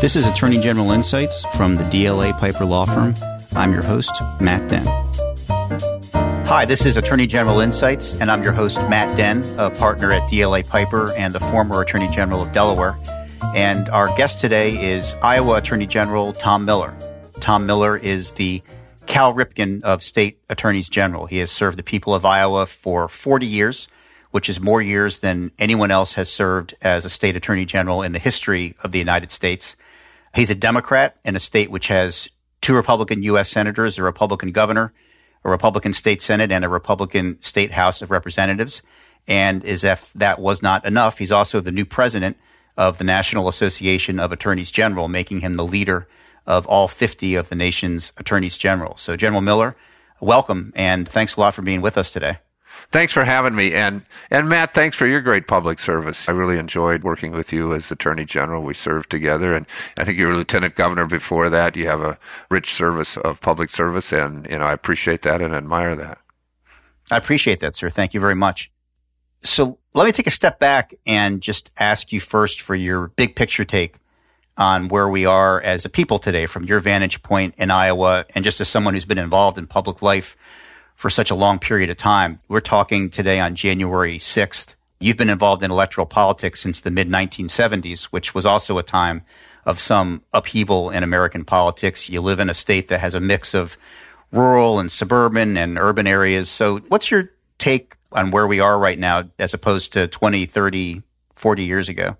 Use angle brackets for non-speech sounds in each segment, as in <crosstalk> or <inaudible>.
This is Attorney General Insights from the DLA Piper Law Firm. I'm your host, Matt Denn. Hi, this is Attorney General Insights, and I'm your host, Matt Denn, a partner at DLA Piper and the former Attorney General of Delaware. And our guest today is Iowa Attorney General Tom Miller. Tom Miller is the Cal Ripken of State Attorneys General. He has served the people of Iowa for 40 years, which is more years than anyone else has served as a state attorney general in the history of the United States. He's a Democrat in a state which has two Republican U.S. senators, a Republican governor, a Republican state Senate, and a Republican state House of Representatives. And as if that was not enough, he's also the new president of the National Association of Attorneys General, making him the leader of all 50 of the nation's attorneys general. So, General Miller, welcome and thanks a lot for being with us today. Thanks for having me. And, and Matt, thanks for your great public service. I really enjoyed working with you as Attorney General. We served together and I think you were Lieutenant Governor before that. You have a rich service of public service and, you know, I appreciate that and admire that. I appreciate that, sir. Thank you very much. So let me take a step back and just ask you first for your big picture take on where we are as a people today from your vantage point in Iowa and just as someone who's been involved in public life for such a long period of time. We're talking today on January 6th. You've been involved in electoral politics since the mid 1970s, which was also a time of some upheaval in American politics. You live in a state that has a mix of rural and suburban and urban areas. So what's your take on where we are right now as opposed to 20, 30, 40 years ago?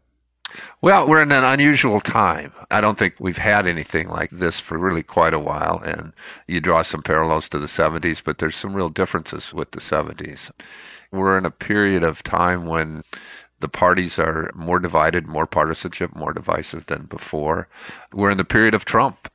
Well, we're in an unusual time. I don't think we've had anything like this for really quite a while. And you draw some parallels to the 70s, but there's some real differences with the 70s. We're in a period of time when the parties are more divided, more partisanship, more divisive than before. We're in the period of Trump.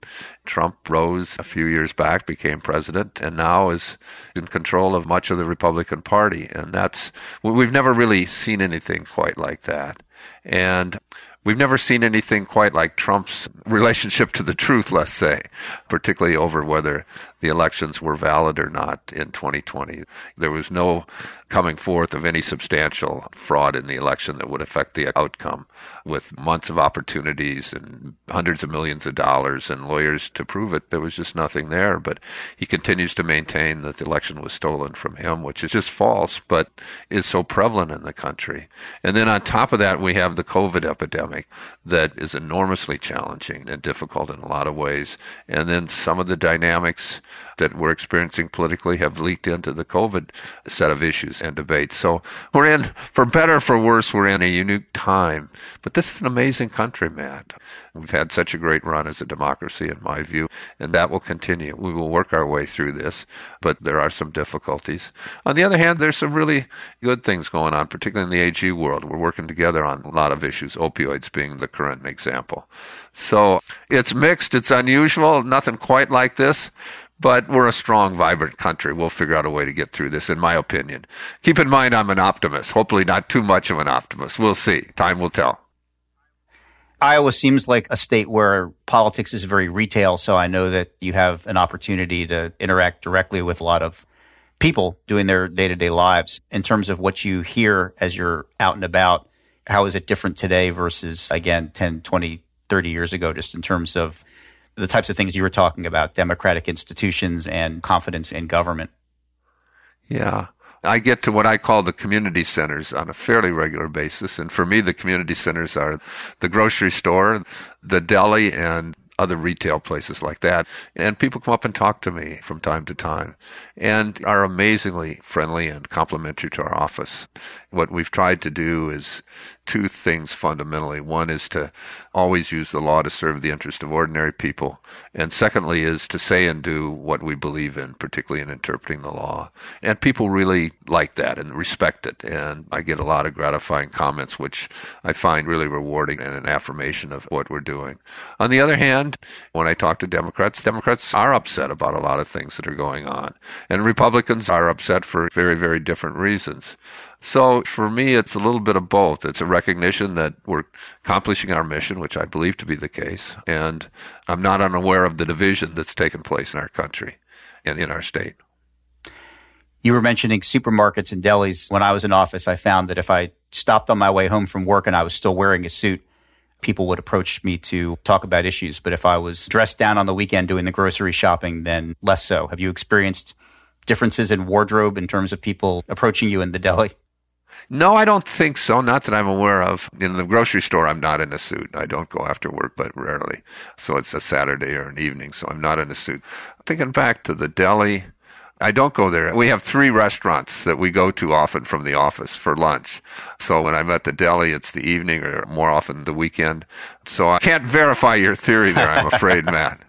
Trump rose a few years back, became president, and now is in control of much of the Republican Party. And that's, we've never really seen anything quite like that. And We've never seen anything quite like Trump's relationship to the truth, let's say, particularly over whether the elections were valid or not in 2020. There was no coming forth of any substantial fraud in the election that would affect the outcome, with months of opportunities and hundreds of millions of dollars and lawyers to prove it. There was just nothing there. But he continues to maintain that the election was stolen from him, which is just false, but is so prevalent in the country. And then on top of that, we have the COVID epidemic that is enormously challenging and difficult in a lot of ways. And then some of the dynamics that we're experiencing politically have leaked into the COVID set of issues and debates. So we're in, for better for worse, we're in a unique time. But this is an amazing country, Matt. We've had such a great run as a democracy, in my view, and that will continue. We will work our way through this, but there are some difficulties. On the other hand, there's some really good things going on, particularly in the AG world. We're working together on a lot of issues, opioids being the current example. So it's mixed, it's unusual, nothing quite like this, but we're a strong, vibrant country. We'll figure out a way to get through this, in my opinion. Keep in mind, I'm an optimist. Hopefully, not too much of an optimist. We'll see. Time will tell. Iowa seems like a state where politics is very retail. So I know that you have an opportunity to interact directly with a lot of people doing their day to day lives. In terms of what you hear as you're out and about, how is it different today versus, again, 10, 20, 30 years ago, just in terms of the types of things you were talking about, democratic institutions and confidence in government. Yeah. I get to what I call the community centers on a fairly regular basis. And for me, the community centers are the grocery store, the deli, and other retail places like that. And people come up and talk to me from time to time and are amazingly friendly and complimentary to our office. What we've tried to do is two things fundamentally. One is to always use the law to serve the interest of ordinary people. And secondly is to say and do what we believe in, particularly in interpreting the law. And people really like that and respect it. And I get a lot of gratifying comments, which I find really rewarding and an affirmation of what we're doing. On the other hand, when I talk to Democrats, Democrats are upset about a lot of things that are going on. And Republicans are upset for very, very different reasons. So for me, it's a little bit of both. It's a recognition that we're accomplishing our mission, which I believe to be the case. And I'm not unaware of the division that's taken place in our country and in our state. You were mentioning supermarkets and delis. When I was in office, I found that if I stopped on my way home from work and I was still wearing a suit, people would approach me to talk about issues. But if I was dressed down on the weekend doing the grocery shopping, then less so. Have you experienced differences in wardrobe in terms of people approaching you in the deli? No, I don't think so. Not that I'm aware of. In the grocery store, I'm not in a suit. I don't go after work, but rarely. So it's a Saturday or an evening, so I'm not in a suit. Thinking back to the deli, I don't go there. We have three restaurants that we go to often from the office for lunch. So when I'm at the deli, it's the evening or more often the weekend. So I can't verify your theory there, I'm afraid, <laughs> Matt.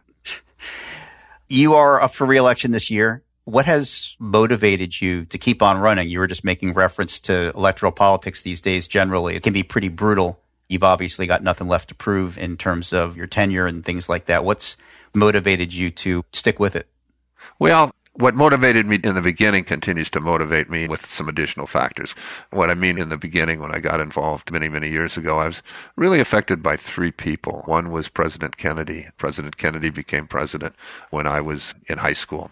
You are up for reelection this year what has motivated you to keep on running? You were just making reference to electoral politics these days generally. It can be pretty brutal. You've obviously got nothing left to prove in terms of your tenure and things like that. What's motivated you to stick with it? Well, what motivated me in the beginning continues to motivate me with some additional factors. What I mean in the beginning, when I got involved many, many years ago, I was really affected by three people. One was President Kennedy. President Kennedy became president when I was in high school.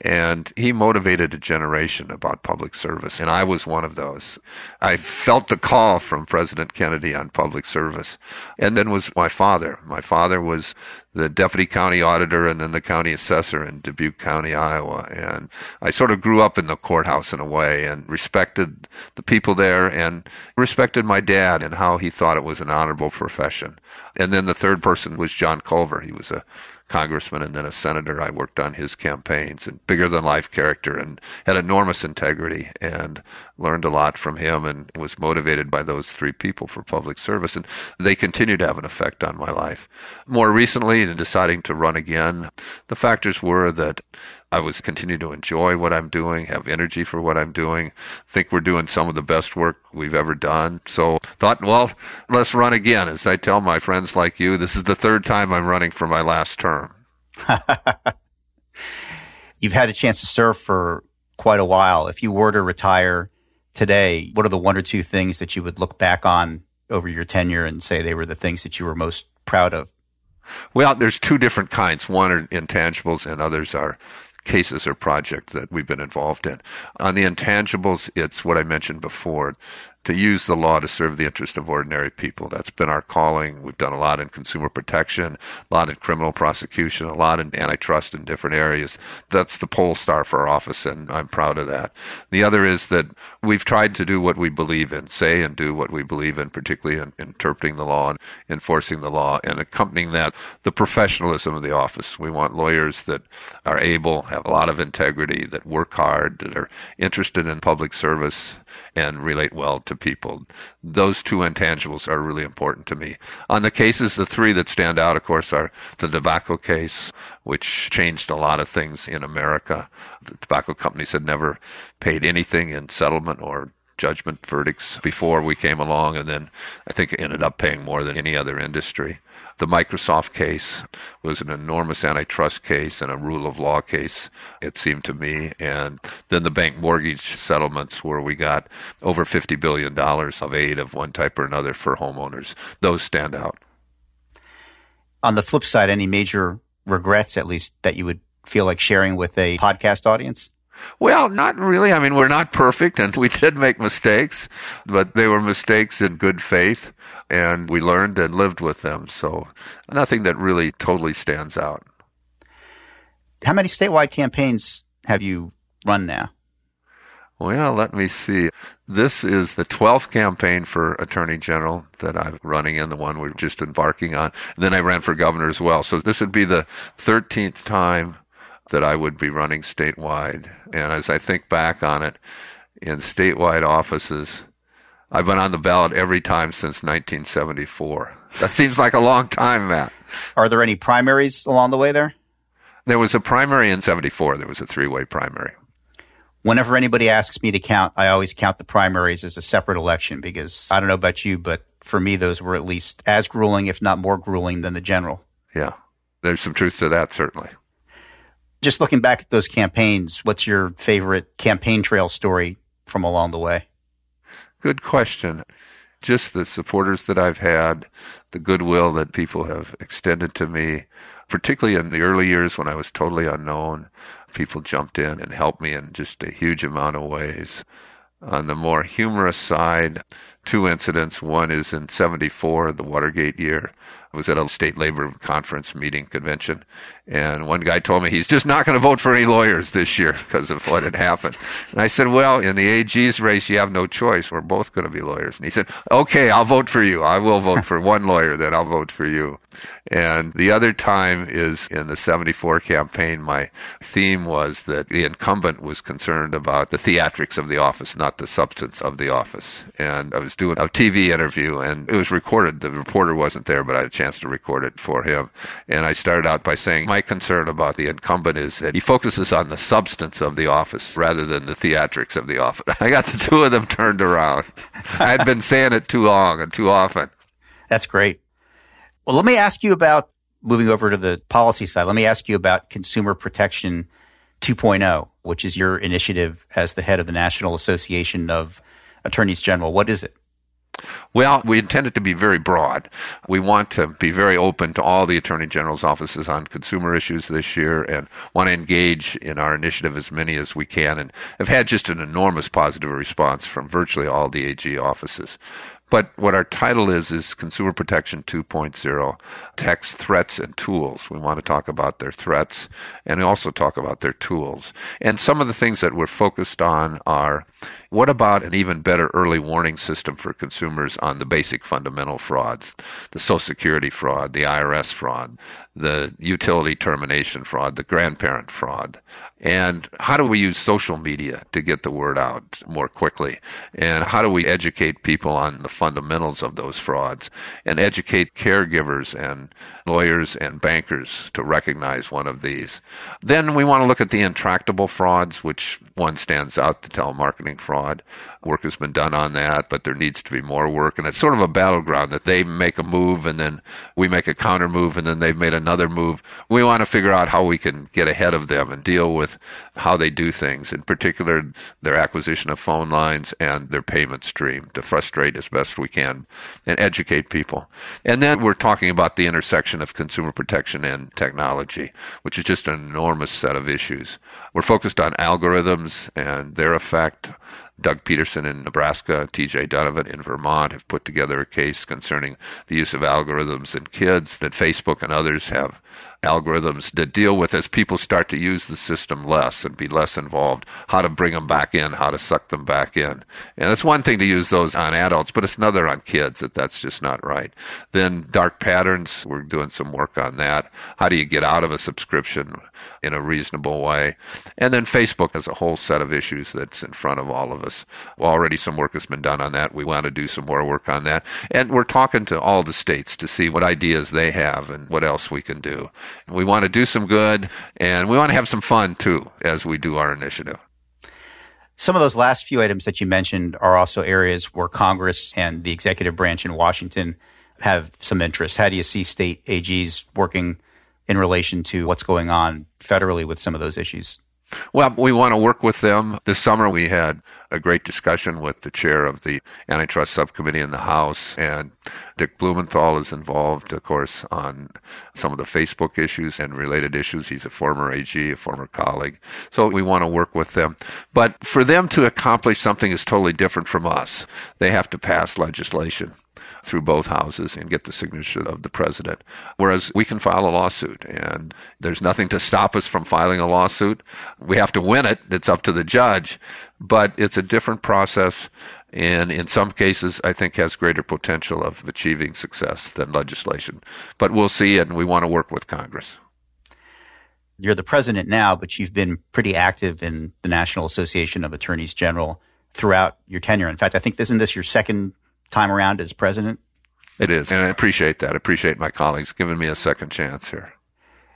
And he motivated a generation about public service. And I was one of those. I felt the call from President Kennedy on public service. And then was my father. My father was the deputy county auditor and then the county assessor in Dubuque County, Iowa. And I sort of grew up in the courthouse in a way and respected the people there and respected my dad and how he thought it was an honorable profession. And then the third person was John Culver. He was a congressman and then a senator. I worked on his campaigns and bigger than life character and had enormous integrity and learned a lot from him and was motivated by those three people for public service. And they continue to have an effect on my life. More recently, in deciding to run again, the factors were that I was continue to enjoy what I'm doing, have energy for what I'm doing, think we're doing some of the best work we've ever done. So thought, well, let's run again. As I tell my friends like you, this is the third time I'm running for my last term. <laughs> You've had a chance to serve for quite a while. If you were to retire today, what are the one or two things that you would look back on over your tenure and say they were the things that you were most proud of? Well, there's two different kinds. One are intangibles and others are cases or projects that we've been involved in. On the intangibles, it's what I mentioned before to use the law to serve the interest of ordinary people. That's been our calling. We've done a lot in consumer protection, a lot in criminal prosecution, a lot in antitrust in different areas. That's the pole star for our office, and I'm proud of that. The other is that we've tried to do what we believe in, say and do what we believe in, particularly in interpreting the law and enforcing the law, and accompanying that, the professionalism of the office. We want lawyers that are able, have a lot of integrity, that work hard, that are interested in public service, and relate well to people. Those two intangibles are really important to me. On the cases, the three that stand out, of course, are the tobacco case, which changed a lot of things in America. The tobacco companies had never paid anything in settlement or judgment verdicts before we came along, and then I think ended up paying more than any other industry. The Microsoft case was an enormous antitrust case and a rule of law case, it seemed to me. And then the bank mortgage settlements, where we got over $50 billion of aid of one type or another for homeowners. Those stand out. On the flip side, any major regrets, at least, that you would feel like sharing with a podcast audience? Well, not really. I mean, we're not perfect and we <laughs> did make mistakes, but they were mistakes in good faith and we learned and lived with them. So nothing that really totally stands out. How many statewide campaigns have you run now? Well, let me see. This is the 12th campaign for Attorney General that I'm running in, the one we're just embarking on. And then I ran for governor as well. So this would be the 13th time that I would be running statewide. And as I think back on it, in statewide offices, I've been on the ballot every time since 1974. That seems like a long time, Matt. Are there any primaries along the way there? There was a primary in 74. There was a three way primary. Whenever anybody asks me to count, I always count the primaries as a separate election because I don't know about you, but for me, those were at least as grueling, if not more grueling, than the general. Yeah. There's some truth to that, certainly. Just looking back at those campaigns, what's your favorite campaign trail story from along the way? Good question. Just the supporters that I've had, the goodwill that people have extended to me, particularly in the early years when I was totally unknown. People jumped in and helped me in just a huge amount of ways. On the more humorous side, two incidents. One is in 74, the Watergate year. I was at a state labor conference meeting convention, and one guy told me he's just not going to vote for any lawyers this year because of what had happened. And I said, Well, in the AG's race, you have no choice. We're both going to be lawyers. And he said, Okay, I'll vote for you. I will vote for one lawyer, then I'll vote for you. And the other time is in the 74 campaign, my theme was that the incumbent was concerned about the theatrics of the office, not the substance of the office. And I was doing a TV interview and it was recorded. The reporter wasn't there, but I had a chance to record it for him. And I started out by saying, my concern about the incumbent is that he focuses on the substance of the office rather than the theatrics of the office. <laughs> I got the two of them turned around. <laughs> I had been saying it too long and too often. That's great. Well, let me ask you about moving over to the policy side. Let me ask you about Consumer Protection 2.0, which is your initiative as the head of the National Association of Attorneys General. What is it? Well, we intend it to be very broad. We want to be very open to all the Attorney General's offices on consumer issues this year and want to engage in our initiative as many as we can and have had just an enormous positive response from virtually all the AG offices. But what our title is is Consumer Protection 2.0 Tech Threats and Tools. We want to talk about their threats and also talk about their tools. And some of the things that we're focused on are what about an even better early warning system for consumers on the basic fundamental frauds, the Social Security fraud, the IRS fraud, the utility termination fraud, the grandparent fraud? And how do we use social media to get the word out more quickly? And how do we educate people on the fundamentals of those frauds and educate caregivers and lawyers and bankers to recognize one of these? Then we want to look at the intractable frauds, which one stands out, the telemarketing fraud. Work has been done on that, but there needs to be more work. And it's sort of a battleground that they make a move and then we make a counter move and then they've made another move. We want to figure out how we can get ahead of them and deal with how they do things, in particular their acquisition of phone lines and their payment stream to frustrate as best we can and educate people. And then we're talking about the intersection of consumer protection and technology, which is just an enormous set of issues. We're focused on algorithms and their effect Doug Peterson in Nebraska, TJ Donovan in Vermont have put together a case concerning the use of algorithms in kids that Facebook and others have algorithms to deal with as people start to use the system less and be less involved, how to bring them back in, how to suck them back in. And it's one thing to use those on adults, but it's another on kids that that's just not right. Then dark patterns, we're doing some work on that. How do you get out of a subscription in a reasonable way? And then Facebook has a whole set of issues that's in front of all of us. Already some work has been done on that. We want to do some more work on that. And we're talking to all the states to see what ideas they have and what else we can do. We want to do some good and we want to have some fun too as we do our initiative. Some of those last few items that you mentioned are also areas where Congress and the executive branch in Washington have some interest. How do you see state AGs working in relation to what's going on federally with some of those issues? Well, we want to work with them. This summer we had a great discussion with the chair of the antitrust subcommittee in the House, and Dick Blumenthal is involved, of course, on some of the Facebook issues and related issues. He's a former AG, a former colleague. So we want to work with them. But for them to accomplish something is totally different from us. They have to pass legislation through both houses and get the signature of the president. Whereas we can file a lawsuit and there's nothing to stop us from filing a lawsuit. We have to win it. It's up to the judge, but it's a different process and in some cases I think has greater potential of achieving success than legislation. But we'll see and we want to work with Congress. You're the president now, but you've been pretty active in the National Association of Attorneys General throughout your tenure. In fact, I think isn't this your second time around as president? It is, and I appreciate that. I appreciate my colleagues giving me a second chance here.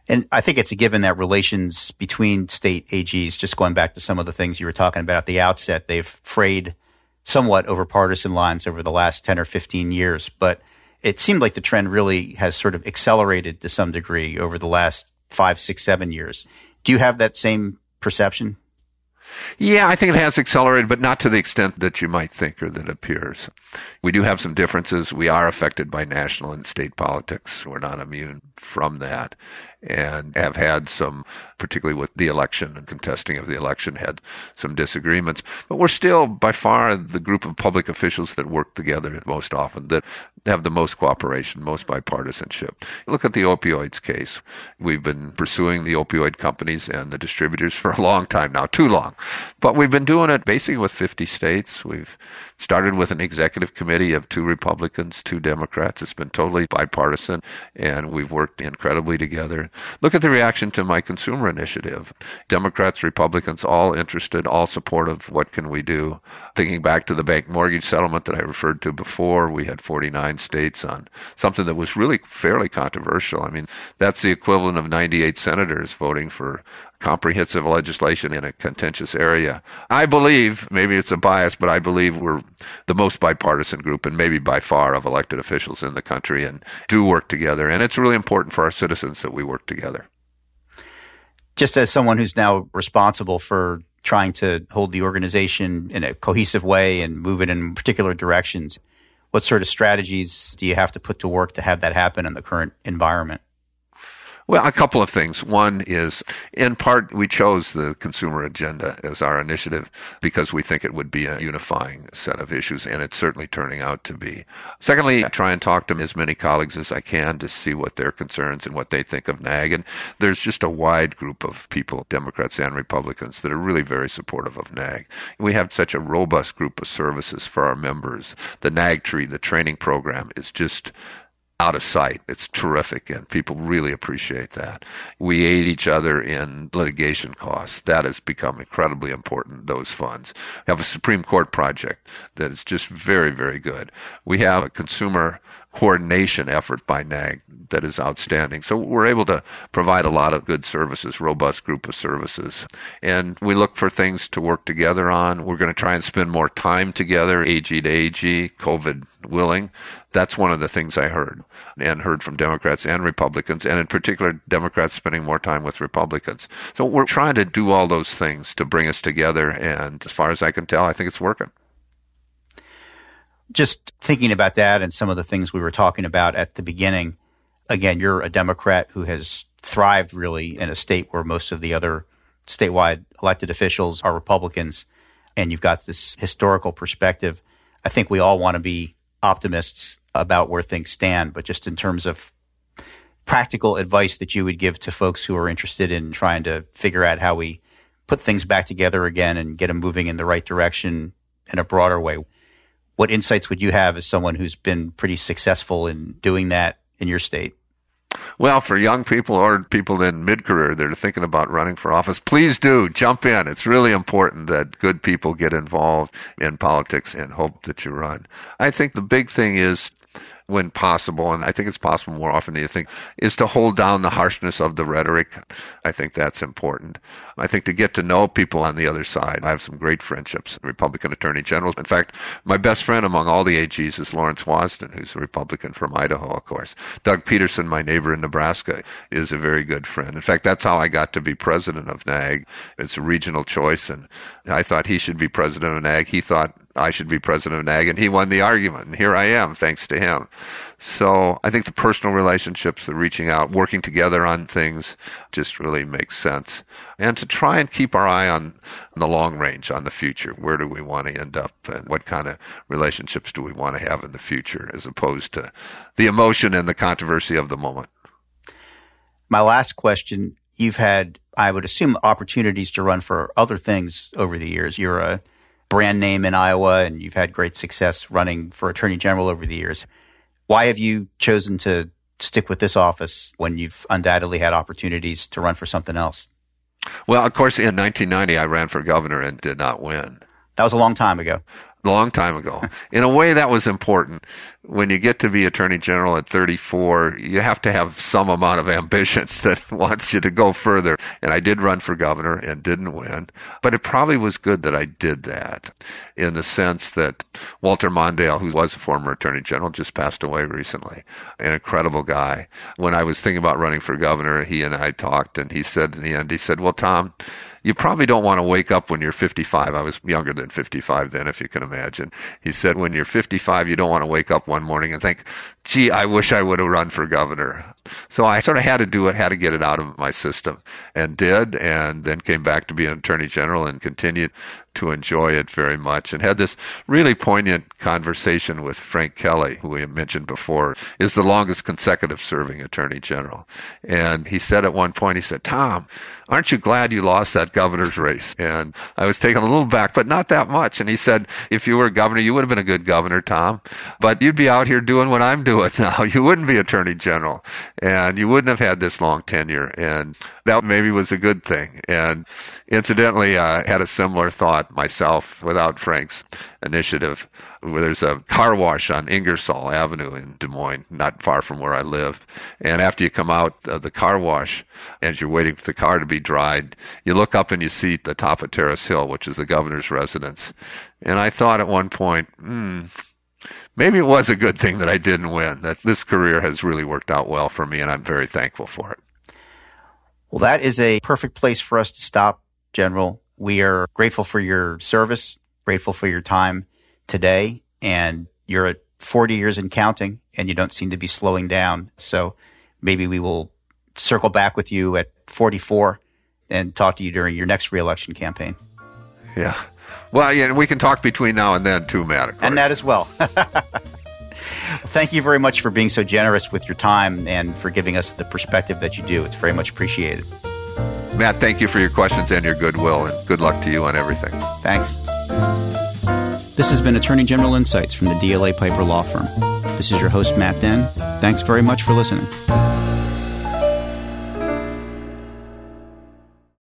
And I think it's a given that relations between state AGs, just going back to some of the things you were talking about at the outset, they've frayed somewhat over partisan lines over the last 10 or 15 years. But it seemed like the trend really has sort of accelerated to some degree over the last five, six, seven years. Do you have that same perception? Yeah, I think it has accelerated, but not to the extent that you might think or that appears. We do have some differences. We are affected by national and state politics. We're not immune from that. And have had some, particularly with the election and contesting of the election, had some disagreements. But we're still by far the group of public officials that work together most often, that have the most cooperation, most bipartisanship. Look at the opioids case. We've been pursuing the opioid companies and the distributors for a long time now, too long. But we've been doing it basically with 50 states. We've started with an executive committee of two Republicans, two Democrats. It's been totally bipartisan, and we've worked incredibly together. Look at the reaction to my consumer initiative. Democrats, Republicans, all interested, all supportive. What can we do? Thinking back to the bank mortgage settlement that I referred to before, we had 49 states on something that was really fairly controversial. I mean, that's the equivalent of 98 senators voting for comprehensive legislation in a contentious area. I believe, maybe it's a bias, but I believe we're the most bipartisan group and maybe by far of elected officials in the country and do work together. And it's really important for our citizens that we work together. Just as someone who's now responsible for trying to hold the organization in a cohesive way and move it in particular directions, what sort of strategies do you have to put to work to have that happen in the current environment? Well, a couple of things. One is, in part, we chose the consumer agenda as our initiative because we think it would be a unifying set of issues, and it's certainly turning out to be. Secondly, I try and talk to as many colleagues as I can to see what their concerns and what they think of NAAG. And there's just a wide group of people, Democrats and Republicans, that are really very supportive of NAAG. We have such a robust group of services for our members. The NAGTRI, the training program, is just out of sight. It's terrific, and people really appreciate that. We aid each other in litigation costs. That has become incredibly important, those funds. We have a Supreme Court project that is just very, very good. We have a consumer coordination effort by NAAG that is outstanding. So we're able to provide a lot of good services, robust group of services. And we look for things to work together on. We're going to try and spend more time together, AG to AG, COVID willing. That's one of the things I heard and heard from Democrats and Republicans, and in particular, Democrats spending more time with Republicans. So we're trying to do all those things to bring us together. And as far as I can tell, I think it's working just thinking about that and some of the things we were talking about at the beginning, again, you're a Democrat who has thrived really in a state where most of the other statewide elected officials are Republicans, and you've got this historical perspective. I think we all want to be optimists about where things stand, but just in terms of practical advice that you would give to folks who are interested in trying to figure out how we put things back together again and get them moving in the right direction in a broader way what insights would you have as someone who's been pretty successful in doing that in your state? Well, for young people or people in mid career that are thinking about running for office, please do jump in. It's really important that good people get involved in politics and hope that you run. I think the big thing is when possible, and I think it's possible more often than you think, is to hold down the harshness of the rhetoric. I think that's important. I think to get to know people on the other side. I have some great friendships, Republican attorney generals. In fact, my best friend among all the AGs is Lawrence Wasden, who's a Republican from Idaho, of course. Doug Peterson, my neighbor in Nebraska, is a very good friend. In fact, that's how I got to be president of NAAG. It's a regional choice, and I thought he should be president of NAAG. He thought I should be president of NAAG, and he won the argument. And here I am, thanks to him. So I think the personal relationships, the reaching out, working together on things just really makes sense. And to try and keep our eye on the long range, on the future. Where do we want to end up? And what kind of relationships do we want to have in the future as opposed to the emotion and the controversy of the moment? My last question you've had, I would assume, opportunities to run for other things over the years. You're a brand name in Iowa and you've had great success running for attorney general over the years. Why have you chosen to stick with this office when you've undoubtedly had opportunities to run for something else? Well, of course, in 1990, I ran for governor and did not win. That was a long time ago long time ago. <laughs> In a way, that was important. When you get to be attorney general at 34, you have to have some amount of ambition <laughs> that wants you to go further. And I did run for governor and didn't win, but it probably was good that I did that in the sense that Walter Mondale, who was a former attorney general, just passed away recently. An incredible guy. When I was thinking about running for governor, he and I talked and he said in the end, he said, well, Tom, you probably don't want to wake up when you're 55. I was younger than 55 then, if you can imagine. He said, when you're 55, you don't want to wake up one morning and think, gee, I wish I would have run for governor. So I sort of had to do it, had to get it out of my system, and did, and then came back to be an attorney general and continued to enjoy it very much and had this really poignant conversation with Frank Kelly, who we mentioned before, is the longest consecutive serving attorney general. And he said at one point, he said, Tom, aren't you glad you lost that governor's race? And I was taken a little back, but not that much. And he said, if you were a governor, you would have been a good governor, Tom, but you'd be out here doing what I'm doing <laughs> now. You wouldn't be attorney general and you wouldn't have had this long tenure. And that maybe was a good thing. And incidentally, I had a similar thought myself without Frank's initiative. Where there's a car wash on Ingersoll Avenue in Des Moines, not far from where I live. And after you come out of the car wash, as you're waiting for the car to be dried, you look up and you see the top of Terrace Hill, which is the governor's residence. And I thought at one point, hmm, maybe it was a good thing that I didn't win, that this career has really worked out well for me, and I'm very thankful for it. Well, that is a perfect place for us to stop, General. We are grateful for your service, grateful for your time today, and you're at 40 years and counting, and you don't seem to be slowing down. So maybe we will circle back with you at 44 and talk to you during your next reelection campaign. Yeah. Well, yeah, and we can talk between now and then too, Matt. And that as well. <laughs> Thank you very much for being so generous with your time and for giving us the perspective that you do. It's very much appreciated. Matt, thank you for your questions and your goodwill, and good luck to you on everything. Thanks. This has been Attorney General Insights from the DLA Piper Law Firm. This is your host, Matt Denn. Thanks very much for listening.